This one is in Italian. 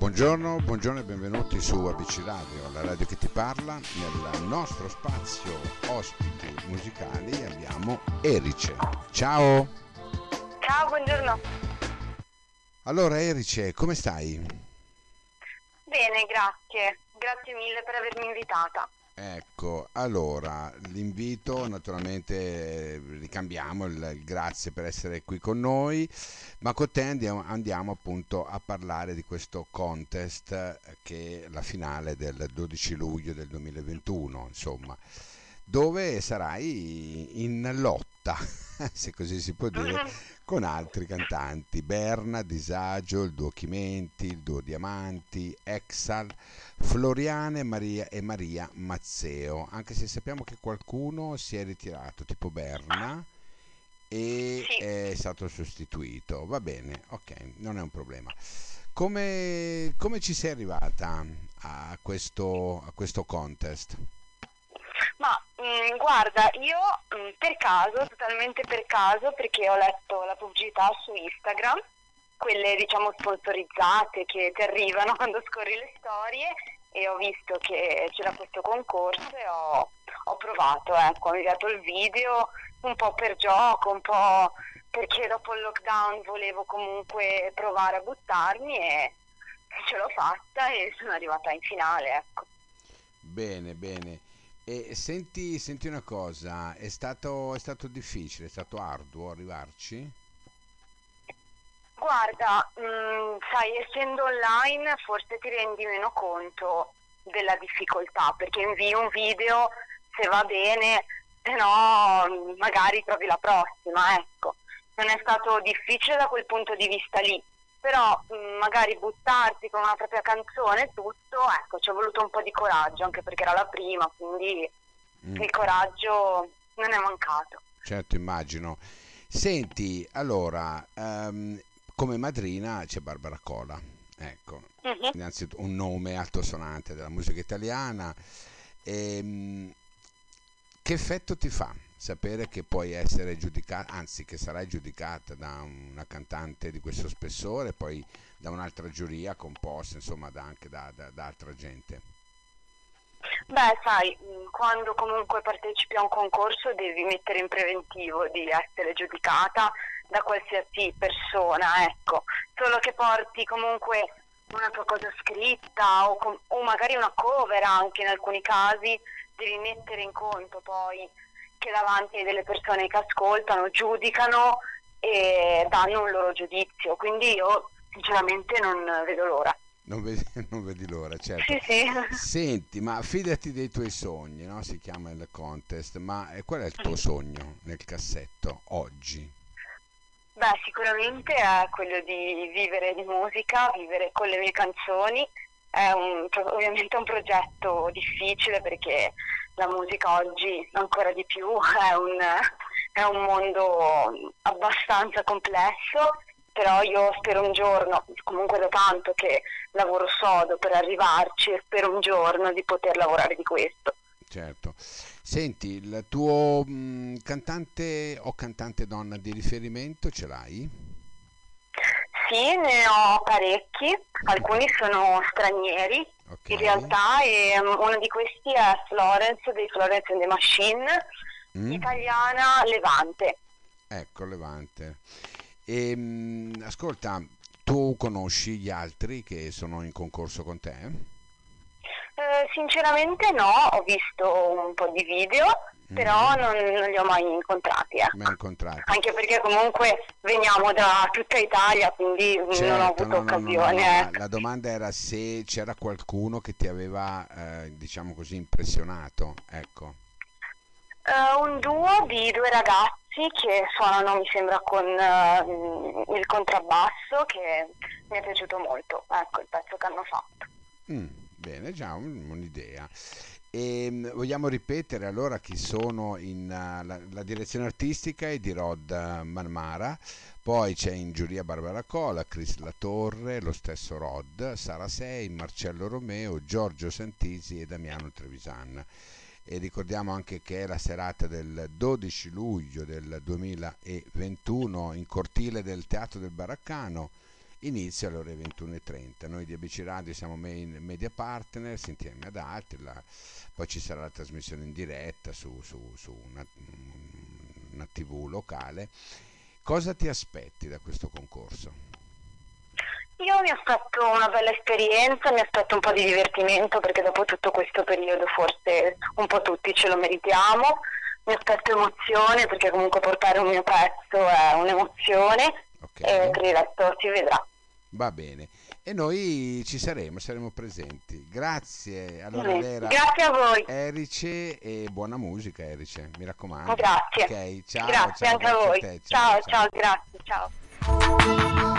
Buongiorno, buongiorno e benvenuti su ABC Radio, la radio che ti parla. Nel nostro spazio ospiti musicali abbiamo Erice. Ciao! Ciao, buongiorno. Allora Erice, come stai? Bene, grazie. Grazie mille per avermi invitata. Ecco, allora l'invito naturalmente ricambiamo il, il, grazie per essere qui con noi, ma con te andiamo, andiamo, appunto a parlare di questo contest eh, che è la finale del 12 luglio del 2021, insomma, dove sarai in lotta, se così si può dire, con altri cantanti, Berna, Disagio, il duo Chimenti, il duo Diamanti, Exal, Floriane Maria e Maria Mazzeo, anche se sappiamo che qualcuno si è ritirato, tipo Berna, e Sì. è stato sostituito. Va bene, ok, non è un problema. Come, come ci sei arrivata a questo, a questo contest? Mm, guarda, io mm, per caso, totalmente per caso, perché ho letto la pubblicità su Instagram, quelle diciamo sponsorizzate che ti arrivano quando scorri le storie e ho visto che c'era questo concorso e ho, ho provato, ecco, ho inviato il video un po' per gioco, un po' perché dopo il lockdown volevo comunque provare a buttarmi e ce l'ho fatta e sono arrivata in finale, ecco. Bene, bene. E senti, senti una cosa, è stato, è stato difficile, è stato arduo arrivarci? Guarda, mm, sai, essendo online forse ti rendi meno conto della difficoltà perché invii un video se va bene, se no mm, magari trovi la prossima, ecco. Non è stato difficile da quel punto di vista lì, però mm, magari buttarsi con una propria canzone e tutto, ecco, ci è voluto un po' di coraggio, anche perché era la prima, quindi Mm, il coraggio non è mancato. certo, immagino. Senti, allora, ehm, come madrina c'è Barbara Cola, ecco, Mhm. innanzitutto un nome altosonante della musica italiana. Ehm, che effetto ti fa sapere che puoi essere giudicata, anzi che sarai giudicata da una cantante di questo spessore, poi da un'altra giuria composta, insomma, da- anche da, da- da altra gente? Beh, sai, mh, quando comunque partecipi a un concorso devi mettere in preventivo di essere giudicata da qualsiasi persona, ecco. Solo che porti comunque una tua cosa scritta o, com- o magari una cover anche in alcuni casi, devi mettere in conto poi che davanti hai delle persone che ascoltano, giudicano e danno un loro giudizio. Quindi io sinceramente non vedo l'ora. Non vedi, non vedi l'ora, certo. Sì, sì. Senti, ma fidati dei tuoi sogni, no? Si chiama il contest, ma eh, qual è il tuo sogno nel cassetto oggi? Beh, sicuramente è quello di vivere di musica, vivere con le mie canzoni. È un, ovviamente un progetto difficile perché la musica oggi ancora di più è un, è un mondo abbastanza complesso, però io spero un giorno, comunque da tanto che lavoro sodo per arrivarci e spero un giorno di poter lavorare di questo. Certo. Senti, il tuo mm, cantante o cantante donna di riferimento ce l'hai? Sì, ne ho parecchi, alcuni sono stranieri Ok. in realtà e um, uno di questi è Florence dei Florence and the Machine, Mm? italiana Levante. Ecco, Levante. E, mm, ascolta, tu conosci gli altri che sono in concorso con te? Eh, sinceramente no, ho visto un po' di video, però non, non li ho mai incontrati. ecco. Mai incontrati? Anche perché comunque veniamo da tutta Italia, quindi non ho Certo, avuto no, no, no, no, occasione. ecco. La domanda era se c'era qualcuno che ti aveva, eh, diciamo così, impressionato. Ecco. Eh, un duo di due ragazzi che suonano, mi sembra, con eh, il contrabbasso, che mi è piaciuto molto, ecco il pezzo che hanno fatto. Mm, bene, già un- un'idea. E, mm, vogliamo ripetere allora chi sono in uh, la, la direzione artistica è di Rod uh, Marmara, poi c'è in giuria Barbara Cola, Chris Latorre, lo stesso Rod, Sara Sei, Marcello Romeo, Giorgio Santisi e Damiano Trevisan. E ricordiamo anche che è la serata del 12 luglio del 2021 in cortile del Teatro del Baraccano inizia alle ore 21.30. Noi di ABC Radio siamo main media partner insieme ad altri, la, poi ci sarà la trasmissione in diretta su, su, su una, una tv locale. Cosa ti aspetti da questo concorso? Io mi aspetto una bella esperienza, mi aspetto un po' di divertimento perché dopo tutto questo periodo forse un po' tutti ce lo meritiamo. Mi aspetto emozione perché comunque portare un mio pezzo è un'emozione okay. e per il resto si vedrà. Va bene. E noi ci saremo, saremo presenti. Grazie. Allora, sì. Grazie a voi. Erice e buona musica, Erice, mi raccomando. Grazie. Okay, ciao, grazie ciao, anche a voi. Te, ciao, ciao, ciao, grazie, ciao.